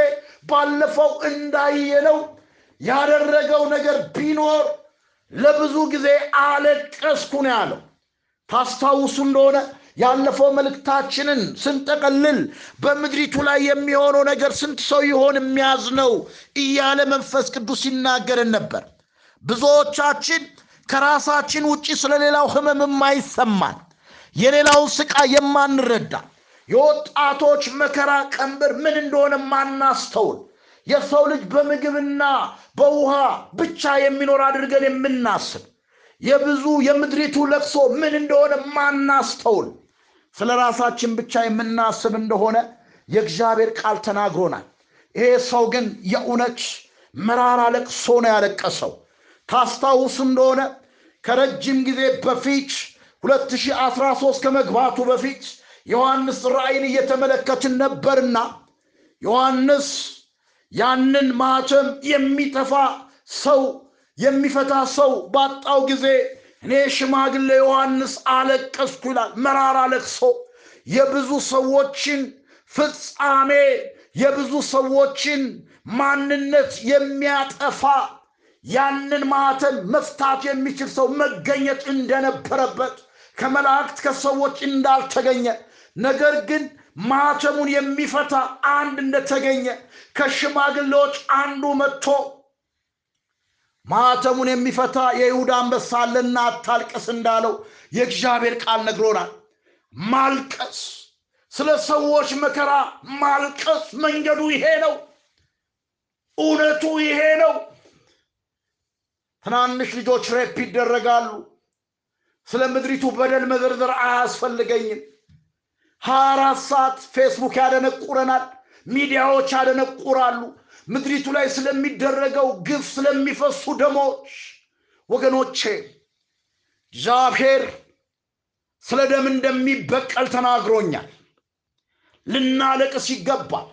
ባለፈው እንዳየነው ያደረገው ነገር ቢኖር ለብዙ ጊዜ አለቀስኩ ነው ያለው። ታስታውሱ እንደሆነ ያለፈው መልእክታችንን ስንጠቀልል በምድሪቱ ላይ የሚሆነው ነገር ስንት ሰው ይሆን የሚያዝነው እያለ መንፈስ ቅዱስ ይናገርን ነበር። ብዙዎቻችን ከራሳችን ውጭ ስለሌላው ህመም የማይሰማን የሌላውን ስቃይ የማንረዳ የወጣቶች መከራ ቀንበር ምን እንደሆነ ማናስተውል የሰው ልጅ በምግብና በውሃ ብቻ የሚኖር አድርገን የምናስብ የብዙ የምድሪቱ ለቅሶ ምን እንደሆነ ማናስተውል ስለ ራሳችን ብቻ የምናስብ እንደሆነ የእግዚአብሔር ቃል ተናግሮናል። ይሄ ሰው ግን የእውነት መራራ ለቅሶ ነው ያለቀሰው። ታስታውሱ እንደሆነ ከረጅም ጊዜ በፊት 2013 ከመግባቱ በፊት ዮሐንስ ራእይን እየተመለከትን ነበርና ዮሐንስ ያንን ማኅተም የሚተፋ ሰው የሚፈታ ሰው ባጣው ጊዜ እኔ ሽማግሌ ዮሐንስ አለቀስኩ ይላል። መራራ ለቅሶ የብዙ ሰዎችን ፍጻሜ የብዙ ሰዎችን ማንነት የሚያጠፋ ያንን ማኅተም መፍታት የሚችል ሰው መገኘት እንደነበረበት ከመላእክት ከሰዎች እንዳልተገኘ ነገር ግን ማኅተሙን የሚፈታ አንድ እንደተገኘ ከሽማግሌዎች አንዱ መጥቶ ማኅተሙን የሚፈታ የይሁዳ አንበሳ አለና አታልቅስ እንዳለው የእግዚአብሔር ቃል ነግሮናል። ማልቀስ፣ ስለ ሰዎች መከራ ማልቀስ መንገዱ ይሄ ነው። እውነቱ ይሄ ነው። ትናንሽ ልጆች ሬፕ ይደረጋሉ። ስለ ምድሪቱ በደል መዘርዘር አያስፈልገኝም። ሀያ አራት ሰዓት ፌስቡክ ያደነቁረናል፣ ሚዲያዎች ያደነቁራሉ። ምድሪቱ ላይ ስለሚደረገው ግፍ፣ ስለሚፈሱ ደሞች ወገኖቼ እግዚአብሔር ስለ ደም እንደሚበቀል ተናግሮኛል። ልናለቅስ ይገባል።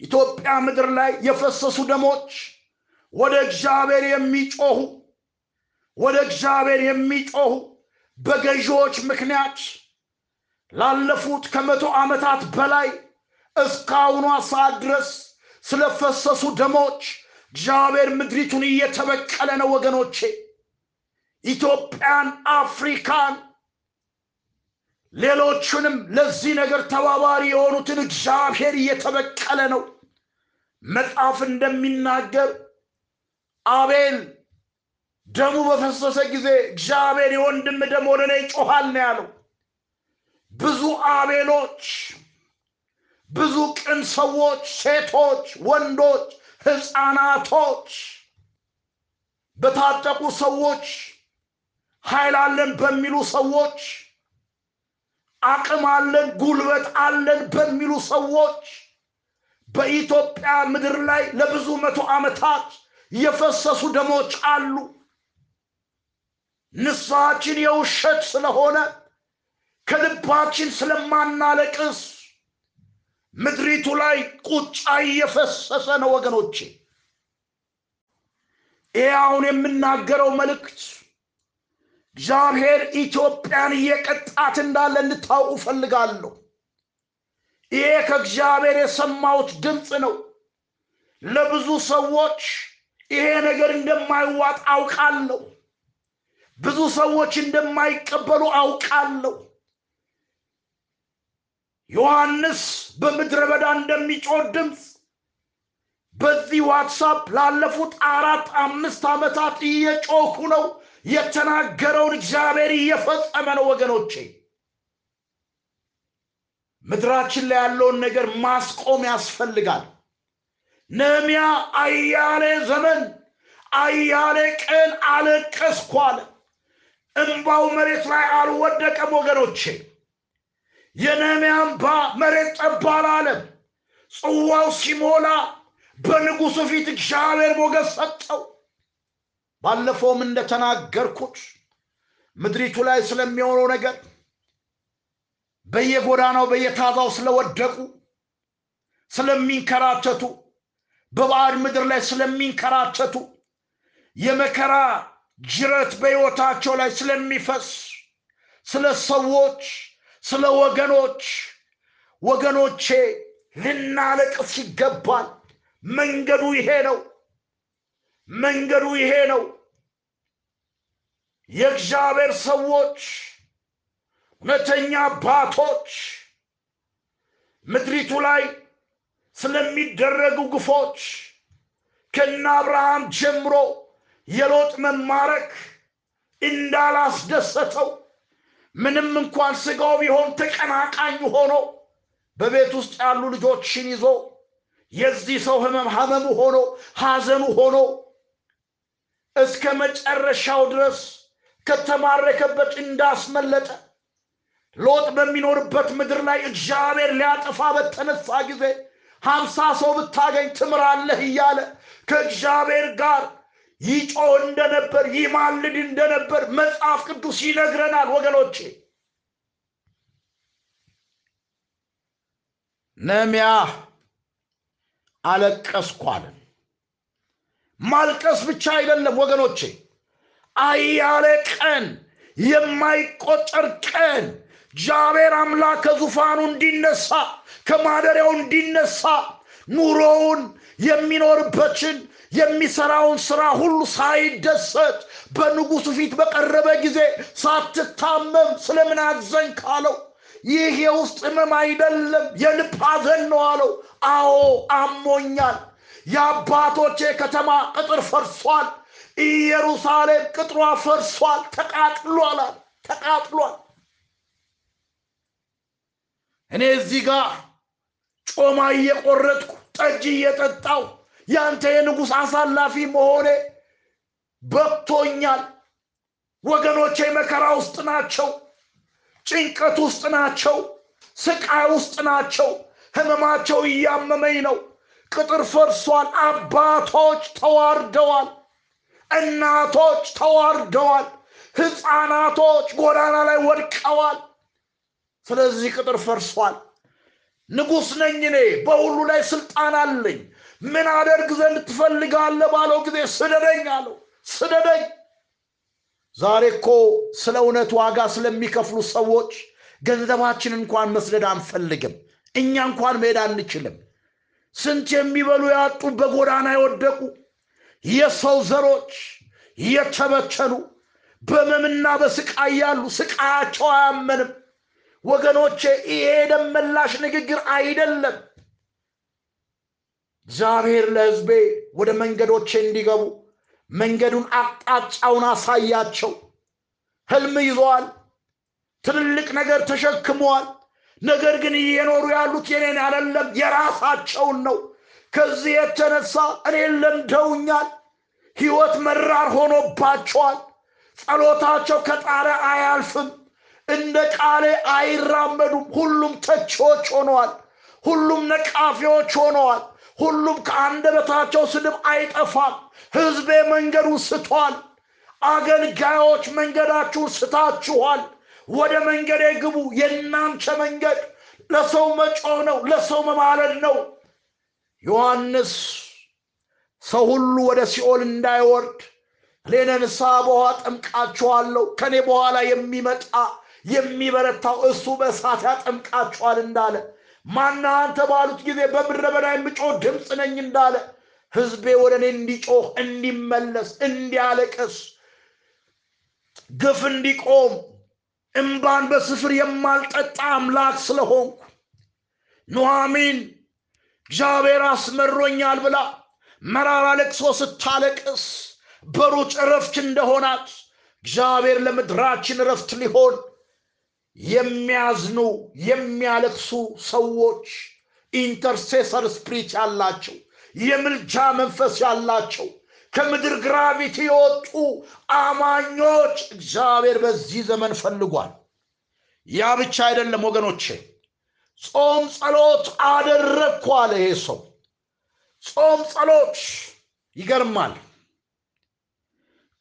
ኢትዮጵያ ምድር ላይ የፈሰሱ ደሞች ወደ እግዚአብሔር የሚጮሁ ወደ እግዚአብሔር የሚጮሁ በገዢዎች ምክንያት ላለፉት ከመቶ ዓመታት በላይ እስካሁኗ ሰዓት ድረስ ስለፈሰሱ ደሞች እግዚአብሔር ምድሪቱን እየተበቀለ ነው ወገኖቼ። ኢትዮጵያን፣ አፍሪካን፣ ሌሎቹንም ለዚህ ነገር ተባባሪ የሆኑትን እግዚአብሔር እየተበቀለ ነው። መጽሐፍ እንደሚናገር አቤል ደሙ በፈሰሰ ጊዜ እግዚአብሔር የወንድም ደም ወደ እኔ ነው ያለው። ብዙ አቤሎች፣ ብዙ ቅን ሰዎች፣ ሴቶች፣ ወንዶች፣ ሕፃናቶች፣ በታጠቁ ሰዎች፣ ኃይል አለን በሚሉ ሰዎች፣ አቅም አለን ጉልበት አለን በሚሉ ሰዎች በኢትዮጵያ ምድር ላይ ለብዙ መቶ ዓመታት የፈሰሱ ደሞች አሉ። ንስሐችን የውሸት ስለሆነ ከልባችን ስለማናለቅስ ምድሪቱ ላይ ቁጫ እየፈሰሰ ነው ወገኖቼ። ይህ አሁን የምናገረው መልእክት እግዚአብሔር ኢትዮጵያን እየቀጣት እንዳለ እንድታውቁ ፈልጋለሁ። ይሄ ከእግዚአብሔር የሰማሁት ድምፅ ነው። ለብዙ ሰዎች ይሄ ነገር እንደማይዋጥ አውቃለሁ። ብዙ ሰዎች እንደማይቀበሉ አውቃለሁ። ዮሐንስ በምድረ በዳ እንደሚጮህ ድምፅ በዚህ ዋትሳፕ ላለፉት አራት አምስት ዓመታት እየጮኩ ነው። የተናገረውን እግዚአብሔር እየፈጸመ ነው ወገኖቼ። ምድራችን ላይ ያለውን ነገር ማስቆም ያስፈልጋል። ነህምያ አያሌ ዘመን አያሌ ቀን አለቀስኩ አለ። እምባው መሬት ላይ አልወደቀም ወገኖቼ። የነህምያ መሬት ጠብ አላለም። ጽዋው ሲሞላ በንጉሱ ፊት እግዚአብሔር ሞገስ ሰጠው። ባለፈውም እንደተናገርኩት ምድሪቱ ላይ ስለሚሆነው ነገር በየጎዳናው በየታዛው ስለወደቁ ስለሚንከራተቱ በባዕድ ምድር ላይ ስለሚንከራተቱ የመከራ ጅረት በሕይወታቸው ላይ ስለሚፈስ ስለ ሰዎች ስለ ወገኖች ወገኖቼ ልናለቅስ ይገባል። መንገዱ ይሄ ነው። መንገዱ ይሄ ነው። የእግዚአብሔር ሰዎች እውነተኛ አባቶች ምድሪቱ ላይ ስለሚደረጉ ግፎች ከነ አብርሃም ጀምሮ የሎጥ መማረክ እንዳላስደሰተው ምንም እንኳን ስጋው ቢሆን ተቀናቃኝ ሆኖ በቤት ውስጥ ያሉ ልጆችን ይዞ የዚህ ሰው ህመም ሀመሙ ሆኖ ሐዘኑ ሆኖ እስከ መጨረሻው ድረስ ከተማረከበት እንዳስመለጠ ሎጥ በሚኖርበት ምድር ላይ እግዚአብሔር ሊያጠፋ በተነሳ ጊዜ ሀምሳ ሰው ብታገኝ ትምራለህ እያለ ከእግዚአብሔር ጋር ይጮህ እንደነበር ይማልድ እንደነበር መጽሐፍ ቅዱስ ይነግረናል ወገኖቼ። ነሚያ አለቀስኳልን። ማልቀስ ብቻ አይደለም ወገኖቼ አያሌ ቀን የማይቆጠር ቀን። እግዚአብሔር አምላክ ከዙፋኑ እንዲነሳ ከማደሪያው እንዲነሳ ኑሮውን የሚኖርበትን የሚሰራውን ስራ ሁሉ ሳይደሰት በንጉሱ ፊት በቀረበ ጊዜ ሳትታመም ስለምን አዘን ካለው? ይህ የውስጥ ህመም አይደለም የልብ ሐዘን ነው አለው። አዎ አሞኛል። የአባቶቼ ከተማ ቅጥር ፈርሷል። ኢየሩሳሌም ቅጥሯ ፈርሷል። ተቃጥሏል ተቃጥሏል። እኔ እዚህ ጋር ጮማ እየቆረጥኩ ጠጅ እየጠጣው ያንተ የንጉሥ አሳላፊ መሆኔ በቅቶኛል። ወገኖቼ መከራ ውስጥ ናቸው ጭንቀት ውስጥ ናቸው ስቃይ ውስጥ ናቸው። ህመማቸው እያመመኝ ነው። ቅጥር ፈርሷል። አባቶች ተዋርደዋል እናቶች ተዋርደዋል ህፃናቶች ጎዳና ላይ ወድቀዋል። ስለዚህ ቅጥር ፈርሷል ንጉሥ ነኝ እኔ በሁሉ ላይ ስልጣን አለኝ። ምን አደርግ ዘንድ ትፈልጋለ ባለው ጊዜ ስደደኝ አለው። ስደደኝ። ዛሬ እኮ ስለ እውነት ዋጋ ስለሚከፍሉ ሰዎች ገንዘባችን እንኳን መስደድ አንፈልግም። እኛ እንኳን መሄድ አንችልም። ስንት የሚበሉ ያጡ በጎዳና የወደቁ የሰው ዘሮች የተበተኑ በመምና በስቃይ ያሉ ስቃያቸው አያመንም ወገኖቼ ይሄ ደመላሽ ንግግር አይደለም። እግዚአብሔር ለህዝቤ ወደ መንገዶቼ እንዲገቡ መንገዱን አቅጣጫውን አሳያቸው። ህልም ይዘዋል። ትልልቅ ነገር ተሸክመዋል። ነገር ግን እየኖሩ ያሉት የኔን አይደለም የራሳቸውን ነው። ከዚህ የተነሳ እኔን ለምደውኛል። ህይወት መራር ሆኖባቸዋል። ጸሎታቸው ከጣሪያ አያልፍም እንደ ቃሌ አይራመዱም። ሁሉም ተቺዎች ሆነዋል። ሁሉም ነቃፊዎች ሆነዋል። ሁሉም ከአንደበታቸው ስድብ አይጠፋም። ህዝቤ መንገዱን ስቷል። አገልጋዮች መንገዳችሁን ስታችኋል። ወደ መንገዴ ግቡ። የእናንተ መንገድ ለሰው መጮህ ነው ለሰው መማለድ ነው። ዮሐንስ ሰው ሁሉ ወደ ሲኦል እንዳይወርድ እኔ ንስሐ በውሃ ጠምቃችኋለሁ ከኔ በኋላ የሚመጣ የሚበረታው እሱ በእሳት ያጠምቃችኋል እንዳለ። ማና አንተ ባሉት ጊዜ በምድረ በዳ የምጮህ ድምፅ ነኝ እንዳለ። ህዝቤ ወደ እኔ እንዲጮህ እንዲመለስ እንዲያለቅስ ግፍ እንዲቆም እምባን በስፍር የማልጠጣ አምላክ ስለሆንኩ ኑሐሚን እግዚአብሔር አስመሮኛል ብላ መራራ ለቅሶ ስታለቅስ በሩጭ እረፍት እንደሆናት እግዚአብሔር ለምድራችን እረፍት ሊሆን የሚያዝኑ የሚያለቅሱ ሰዎች intercessor spirit ያላቸው የምልጃ መንፈስ ያላቸው ከምድር gravity የወጡ አማኞች እግዚአብሔር በዚህ ዘመን ፈልጓል። ያ ብቻ አይደለም ወገኖቼ ጾም ጸሎት አደረግኩ አለ ይሄ ሰው። ጾም ጸሎት ይገርማል።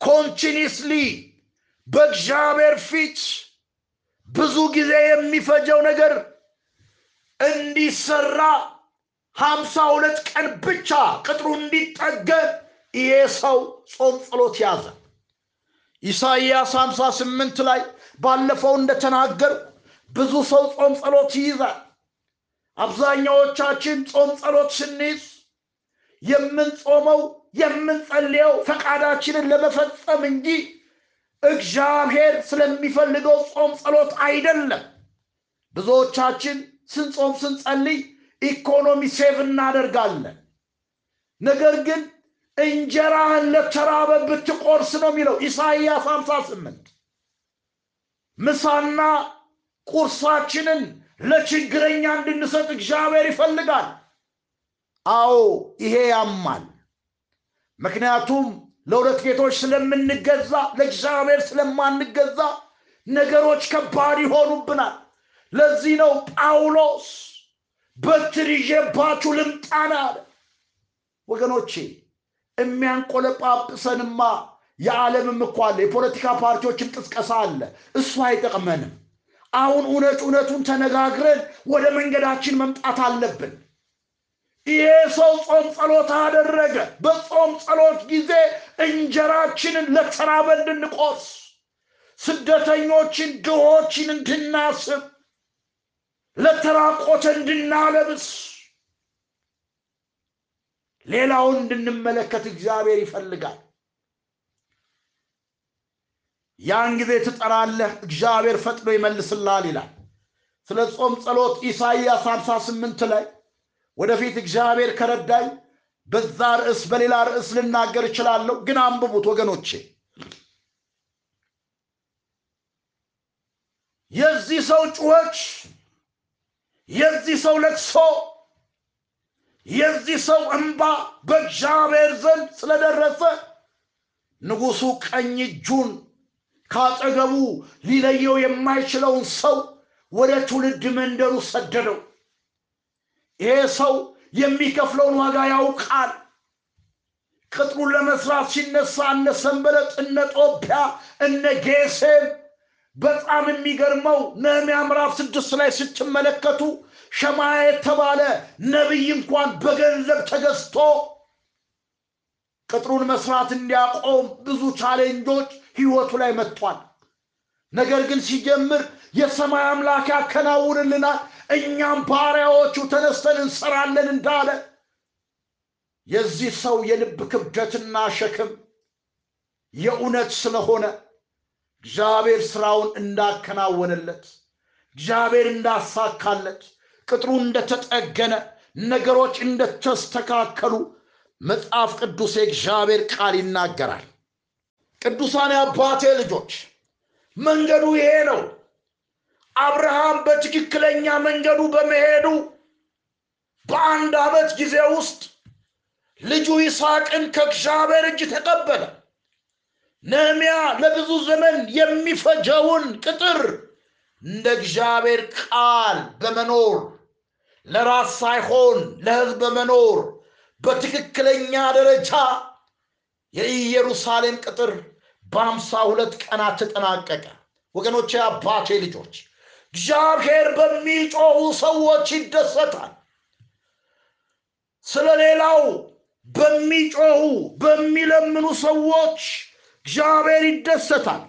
ኮንቲኒስሊ በእግዚአብሔር ፊት ብዙ ጊዜ የሚፈጀው ነገር እንዲሰራ ሀምሳ ሁለት ቀን ብቻ ቅጥሩ እንዲጠገን ይሄ ሰው ጾም ጸሎት ያዘ። ኢሳይያስ 58 ላይ ባለፈው እንደተናገር ብዙ ሰው ጾም ጸሎት ይይዛል አብዛኛዎቻችን ጾም ጸሎት ስንይዝ የምንጾመው የምንጸልየው ፈቃዳችንን ለመፈጸም እንጂ እግዚአብሔር ስለሚፈልገው ጾም ጸሎት አይደለም። ብዙዎቻችን ስንጾም ስንጸልይ economy save እናደርጋለን። ነገር ግን እንጀራህን ለተራበ ብትቆርስ ነው የሚለው ኢሳይያስ 58 ምሳና ቁርሳችንን ለችግረኛ እንድንሰጥ እግዚአብሔር ይፈልጋል። አዎ ይሄ ያማል። ምክንያቱም ለሁለት ጌቶች ስለምንገዛ ለእግዚአብሔር ስለማንገዛ ነገሮች ከባድ ይሆኑብናል ለዚህ ነው ጳውሎስ በትር ይዤባችሁ ልምጣን አለ። ወገኖቼ የሚያንቆለጳጵሰንማ የዓለምም እኮ አለ፣ የፖለቲካ ፓርቲዎችም ቅስቀሳ አለ። እሱ አይጠቅመንም። አሁን እውነት እውነቱን ተነጋግረን ወደ መንገዳችን መምጣት አለብን። ይሄ ሰው ጾም ጸሎት አደረገ። በጾም ጸሎት ጊዜ እንጀራችንን ለተራበ እንድንቆርስ፣ ስደተኞችን ድሆችን እንድናስብ፣ ለተራቆተ እንድናለብስ፣ ሌላውን እንድንመለከት እግዚአብሔር ይፈልጋል። ያን ጊዜ ትጠራለህ፣ እግዚአብሔር ፈጥኖ ይመልስልሃል ይላል። ስለ ጾም ጸሎት ኢሳይያስ 58 ላይ ወደፊት እግዚአብሔር ከረዳኝ በዛ ርዕስ በሌላ ርዕስ ልናገር እችላለሁ። ግን አንብቡት ወገኖቼ። የዚህ ሰው ጩኸት፣ የዚህ ሰው ለቅሶ፣ የዚህ ሰው እንባ በእግዚአብሔር ዘንድ ስለደረሰ ንጉሡ ቀኝ እጁን ካጠገቡ ሊለየው የማይችለውን ሰው ወደ ትውልድ መንደሩ ሰደደው። ይሄ ሰው የሚከፍለውን ዋጋ ያውቃል። ቅጥሩን ለመስራት ሲነሳ እነ ሰንበለጥ፣ እነ ጦቢያ፣ እነ ጌሴም በጣም የሚገርመው ነህምያ ምዕራፍ ስድስት ላይ ስትመለከቱ ሸማያ የተባለ ነቢይ እንኳን በገንዘብ ተገዝቶ ቅጥሩን መስራት እንዲያቆም ብዙ challenge ኦች ህይወቱ ላይ መጥቷል። ነገር ግን ሲጀምር የሰማይ አምላክ ያከናውንልናል፣ እኛም ባሪያዎቹ ተነስተን እንሰራለን እንዳለ የዚህ ሰው የልብ ክብደትና ሸክም የእውነት ስለሆነ እግዚአብሔር ስራውን እንዳከናወነለት እግዚአብሔር እንዳሳካለት ቅጥሩ እንደተጠገነ ነገሮች እንደተስተካከሉ መጽሐፍ ቅዱስ የእግዚአብሔር ቃል ይናገራል። ቅዱሳን አባቴ ልጆች መንገዱ ይሄ ነው። አብርሃም በትክክለኛ መንገዱ በመሄዱ በአንድ ዓመት ጊዜ ውስጥ ልጁ ይስሐቅን ከእግዚአብሔር እጅ ተቀበለ። ነህምያ ለብዙ ዘመን የሚፈጀውን ቅጥር እንደ እግዚአብሔር ቃል በመኖር ለራስ ሳይሆን ለሕዝብ በመኖር በትክክለኛ ደረጃ የኢየሩሳሌም ቅጥር በአምሳ ሁለት ቀናት ተጠናቀቀ። ወገኖቼ፣ አባቴ ልጆች፣ እግዚአብሔር በሚጮሁ ሰዎች ይደሰታል። ስለ ሌላው በሚጮሁ በሚለምኑ ሰዎች እግዚአብሔር ይደሰታል።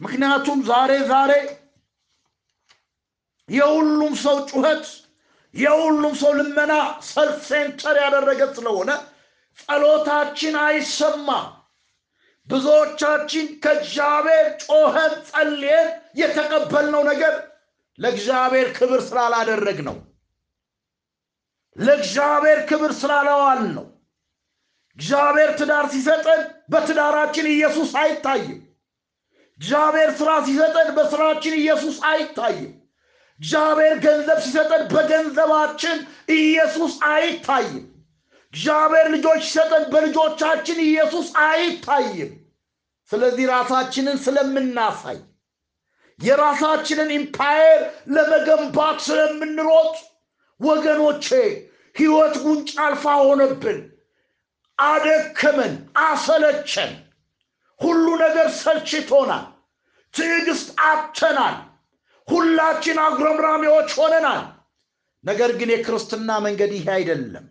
ምክንያቱም ዛሬ ዛሬ የሁሉም ሰው ጩኸት የሁሉም ሰው ልመና self center ያደረገ ስለሆነ ጸሎታችን አይሰማም። ብዙዎቻችን ከእግዚአብሔር ጮኸን ጸልየን የተቀበልነው ነገር ለእግዚአብሔር ክብር ስላላደረግ ነው። ለእግዚአብሔር ክብር ስላላዋል ነው። እግዚአብሔር ትዳር ሲሰጠን በትዳራችን ኢየሱስ አይታይም። እግዚአብሔር ስራ ሲሰጠን በስራችን ኢየሱስ አይታይም። እግዚአብሔር ገንዘብ ሲሰጠን በገንዘባችን ኢየሱስ አይታይም። እግዚአብሔር ልጆች ሲሰጠን በልጆቻችን ኢየሱስ አይታይም። ስለዚህ ራሳችንን ስለምናሳይ የራሳችንን ኢምፓየር ለመገንባት ስለምንሮጥ ወገኖቼ ህይወት ጉንጭ አልፋ ሆነብን፣ አደከመን፣ አሰለቸን። ሁሉ ነገር ሰልችቶናል። ትዕግስት አጥተናል። ሁላችን አጉረምራሚዎች ሆነናል። ነገር ግን የክርስትና መንገድ ይሄ አይደለም።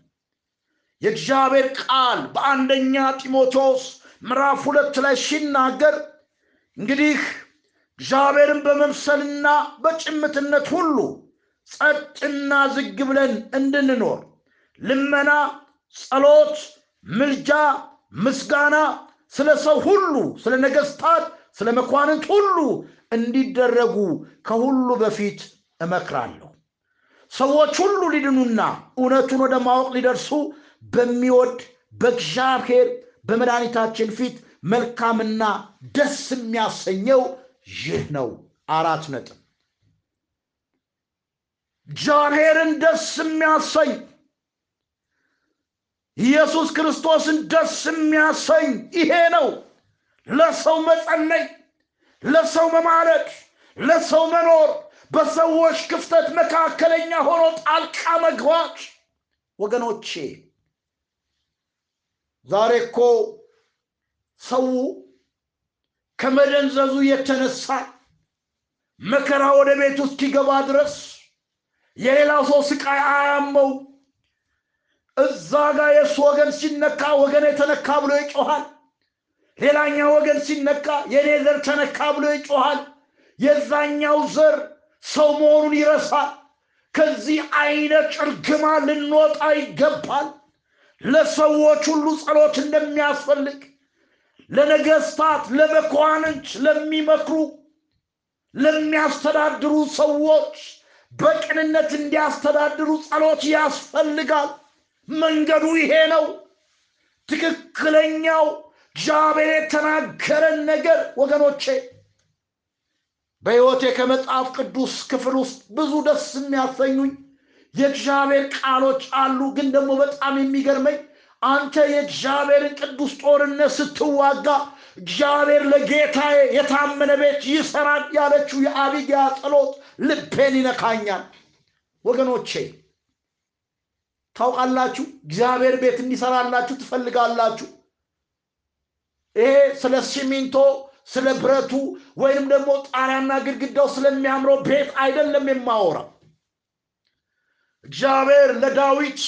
የእግዚአብሔር ቃል በአንደኛ ጢሞቴዎስ ምዕራፍ ሁለት ላይ ሲናገር እንግዲህ እግዚአብሔርን በመምሰልና በጭምትነት ሁሉ ጸጥና ዝግ ብለን እንድንኖር ልመና፣ ጸሎት፣ ምልጃ፣ ምስጋና ስለ ሰው ሁሉ፣ ስለ ነገስታት፣ ስለ መኳንንት ሁሉ እንዲደረጉ ከሁሉ በፊት እመክራለሁ። ሰዎች ሁሉ ሊድኑና እውነቱን ወደ ማወቅ ሊደርሱ በሚወድ በእግዚአብሔር በመድኃኒታችን ፊት መልካምና ደስ የሚያሰኘው ይህ ነው። አራት ነጥብ። እግዚአብሔርን ደስ የሚያሰኝ ኢየሱስ ክርስቶስን ደስ የሚያሰኝ ይሄ ነው። ለሰው መጸለይ፣ ለሰው መማለድ፣ ለሰው መኖር፣ በሰዎች ክፍተት መካከለኛ ሆኖ ጣልቃ መግባት ወገኖቼ ዛሬ እኮ ሰው ከመደንዘዙ የተነሳ መከራ ወደ ቤቱ እስኪገባ ድረስ የሌላው ሰው ስቃይ አያመው። እዛ ጋር የእሱ ወገን ሲነካ ወገን የተነካ ብሎ ይጮሃል። ሌላኛው ወገን ሲነካ የኔ ዘር ተነካ ብሎ ይጮሃል። የዛኛው ዘር ሰው መሆኑን ይረሳል። ከዚህ አይነት ጭርግማ ልንወጣ ይገባል። ለሰዎች ሁሉ ጸሎት እንደሚያስፈልግ ለነገስታት ለመኳንንት ለሚመክሩ ለሚያስተዳድሩ ሰዎች በቅንነት እንዲያስተዳድሩ ጸሎት ያስፈልጋል። መንገዱ ይሄ ነው። ትክክለኛው እግዚአብሔር የተናገረን ነገር ወገኖቼ በሕይወቴ ከመጽሐፍ ቅዱስ ክፍል ውስጥ ብዙ ደስ የሚያሰኙኝ የእግዚአብሔር ቃሎች አሉ። ግን ደግሞ በጣም የሚገርመኝ አንተ የእግዚአብሔርን ቅዱስ ጦርነት ስትዋጋ እግዚአብሔር ለጌታዬ የታመነ ቤት ይሰራል ያለችው የአቢግያ ጸሎት ልቤን ይነካኛል። ወገኖቼ ታውቃላችሁ እግዚአብሔር ቤት እንዲሰራላችሁ ትፈልጋላችሁ። ይሄ ስለ ሲሚንቶ ስለ ብረቱ ወይንም ደግሞ ጣሪያና ግድግዳው ስለሚያምረው ቤት አይደለም የማወራው። እግዚአብሔር ለዳዊት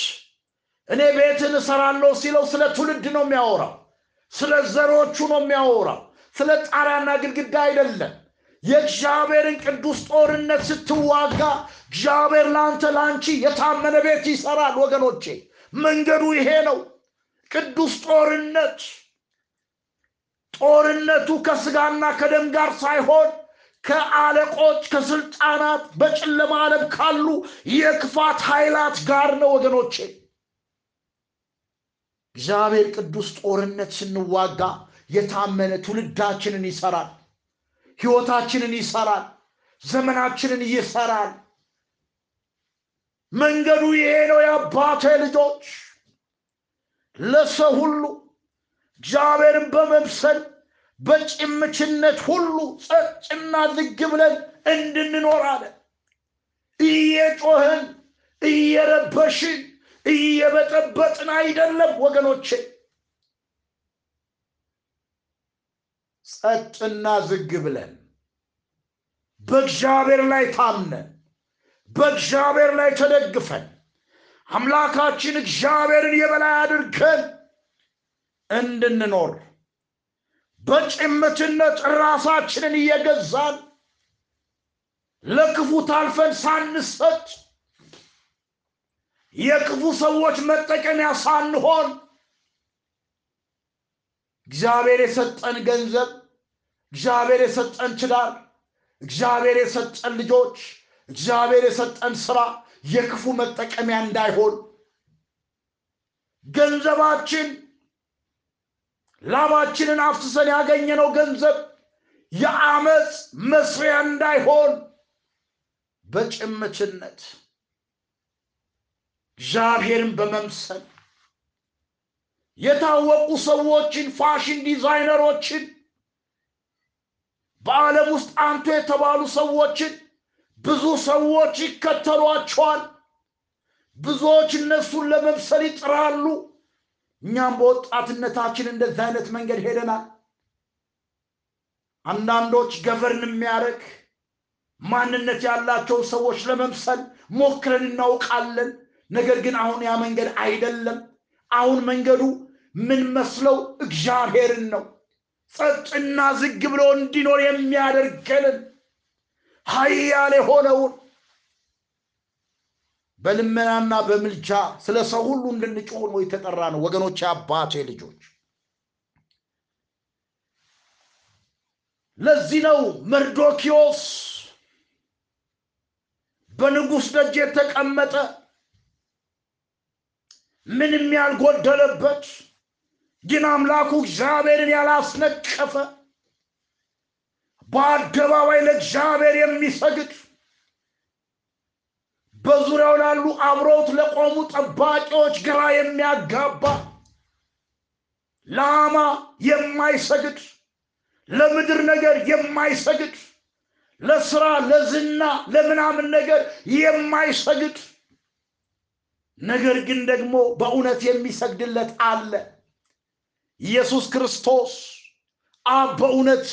እኔ ቤትን እሰራለሁ ሲለው ስለ ትውልድ ነው የሚያወራው ስለ ዘሮቹ ነው የሚያወራው ስለ ጣሪያና ግድግዳ አይደለም። የእግዚአብሔርን ቅዱስ ጦርነት ስትዋጋ እግዚአብሔር ለአንተ ለአንቺ የታመነ ቤት ይሰራል። ወገኖቼ መንገዱ ይሄ ነው። ቅዱስ ጦርነት ጦርነቱ ከስጋና ከደም ጋር ሳይሆን ከአለቆች ከስልጣናት በጨለማ ዓለም ካሉ የክፋት ኃይላት ጋር ነው ወገኖቼ እግዚአብሔር ቅዱስ ጦርነት ስንዋጋ የታመነ ትውልዳችንን ይሰራል። ህይወታችንን ይሰራል። ዘመናችንን ይሰራል። መንገዱ ይሄ ነው የአባቴ ልጆች። ለሰው ሁሉ እግዚአብሔርን በመምሰል በጭምችነት ሁሉ ጸጥና ዝግ ብለን እንድንኖር አለ። እየጮህን እየረበሽን እየበጠበጥን አይደለም ወገኖቼ። ጸጥና ዝግ ብለን በእግዚአብሔር ላይ ታምነን በእግዚአብሔር ላይ ተደግፈን አምላካችን እግዚአብሔርን የበላይ አድርገን እንድንኖር በጭምትነት ራሳችንን እየገዛን ለክፉ ታልፈን ሳንሰጥ የክፉ ሰዎች መጠቀሚያ ሳንሆን እግዚአብሔር የሰጠን ገንዘብ እግዚአብሔር የሰጠን ትዳር እግዚአብሔር የሰጠን ልጆች እግዚአብሔር የሰጠን ስራ የክፉ መጠቀሚያ እንዳይሆን ገንዘባችን ላባችንን አፍስሰን ያገኘነው ገንዘብ የአመፅ መስሪያ እንዳይሆን በጭምትነት እግዚአብሔርን በመምሰል የታወቁ ሰዎችን ፋሽን ዲዛይነሮችን በዓለም ውስጥ አንቱ የተባሉ ሰዎችን ብዙ ሰዎች ይከተሏቸዋል። ብዙዎች እነሱን ለመምሰል ይጥራሉ። እኛም በወጣትነታችን እንደዚህ አይነት መንገድ ሄደናል። አንዳንዶች ገቨርን የሚያደርግ ማንነት ያላቸው ሰዎች ለመምሰል ሞክረን እናውቃለን ነገር ግን አሁን ያ መንገድ አይደለም። አሁን መንገዱ ምን መስለው? እግዚአብሔርን ነው። ጸጥና ዝግ ብሎ እንዲኖር የሚያደርገንን ሀያል የሆነውን በልመናና በምልጃ ስለ ሰው ሁሉ እንድንጮህ ነው የተጠራ ነው ወገኖች አባቴ ልጆች ለዚህ ነው መርዶኪዮስ በንጉሥ ደጅ የተቀመጠ ምንም ያልጎደለበት ግን አምላኩ እግዚአብሔርን ያላስነቀፈ በአደባባይ ለእግዚአብሔር የሚሰግድ በዙሪያው ላሉ አብረውት ለቆሙ ጠባቂዎች ግራ የሚያጋባ ለአማ የማይሰግድ ለምድር ነገር የማይሰግድ ለስራ ለዝና ለምናምን ነገር የማይሰግድ ነገር ግን ደግሞ በእውነት የሚሰግድለት አለ። ኢየሱስ ክርስቶስ አብ በእውነት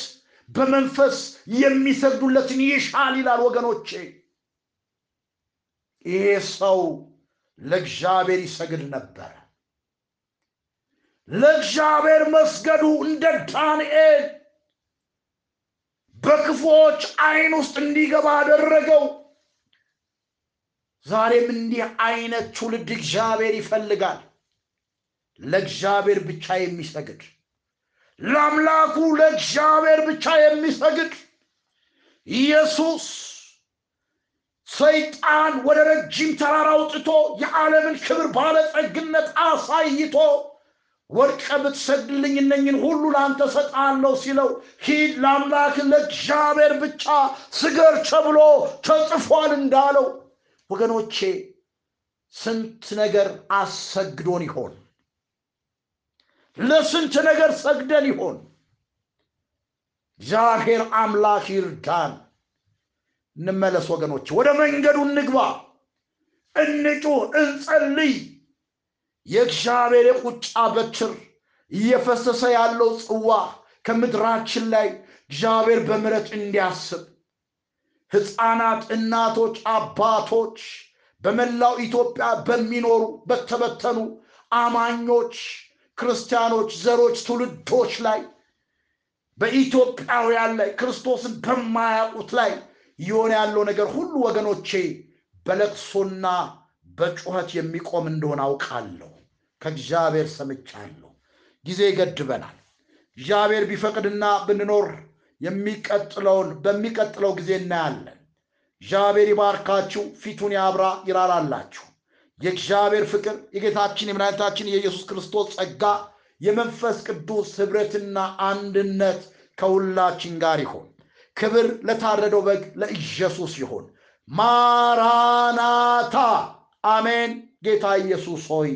በመንፈስ የሚሰግዱለትን ይሻል ይላል ወገኖቼ። ይሄ ሰው ለእግዚአብሔር ይሰግድ ነበረ ለእግዚአብሔር መስገዱ እንደ ዳንኤል በክፉዎች አይን ውስጥ እንዲገባ አደረገው ዛሬም እንዲህ አይነት ትውልድ እግዚአብሔር ይፈልጋል። ለእግዚአብሔር ብቻ የሚሰግድ ለአምላኩ ለእግዚአብሔር ብቻ የሚሰግድ ኢየሱስ ሰይጣን ወደ ረጅም ተራራ አውጥቶ የዓለምን ክብር ባለጸግነት አሳይቶ ወድቀ ብትሰግድልኝ እነኝን ሁሉ ለአንተ ሰጣለሁ ሲለው ሂድ ለአምላክ ለእግዚአብሔር ብቻ ስገር ተብሎ ተጽፏል እንዳለው ወገኖቼ ስንት ነገር አሰግዶን ይሆን? ለስንት ነገር ሰግደን ይሆን? እግዚአብሔር አምላክ ይርዳን። እንመለስ ወገኖች ወደ መንገዱ እንግባ እንጩህ እንጸልይ። የእግዚአብሔር የቁጣ በትር እየፈሰሰ ያለው ጽዋ ከምድራችን ላይ እግዚአብሔር በምረት እንዲያስብ ህፃናት እናቶች አባቶች በመላው ኢትዮጵያ በሚኖሩ በተበተኑ አማኞች ክርስቲያኖች ዘሮች ትውልዶች ላይ በኢትዮጵያውያን ላይ ክርስቶስን በማያውቁት ላይ የሆነ ያለው ነገር ሁሉ ወገኖቼ በለቅሶና በጩኸት የሚቆም እንደሆነ አውቃለሁ። ከእግዚአብሔር ሰምቻለሁ። ጊዜ ይገድበናል እግዚአብሔር ቢፈቅድና ብንኖር የሚቀጥለውን በሚቀጥለው ጊዜ እናያለን። እግዚአብሔር ይባርካችሁ ፊቱን ያብራ ይራራላችሁ። የእግዚአብሔር ፍቅር የጌታችን የመድኃኒታችን የኢየሱስ ክርስቶስ ጸጋ የመንፈስ ቅዱስ ህብረትና አንድነት ከሁላችን ጋር ይሆን ክብር ለታረደው በግ ለኢየሱስ ይሆን ማራናታ አሜን። ጌታ ኢየሱስ ሆይ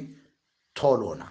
ቶሎና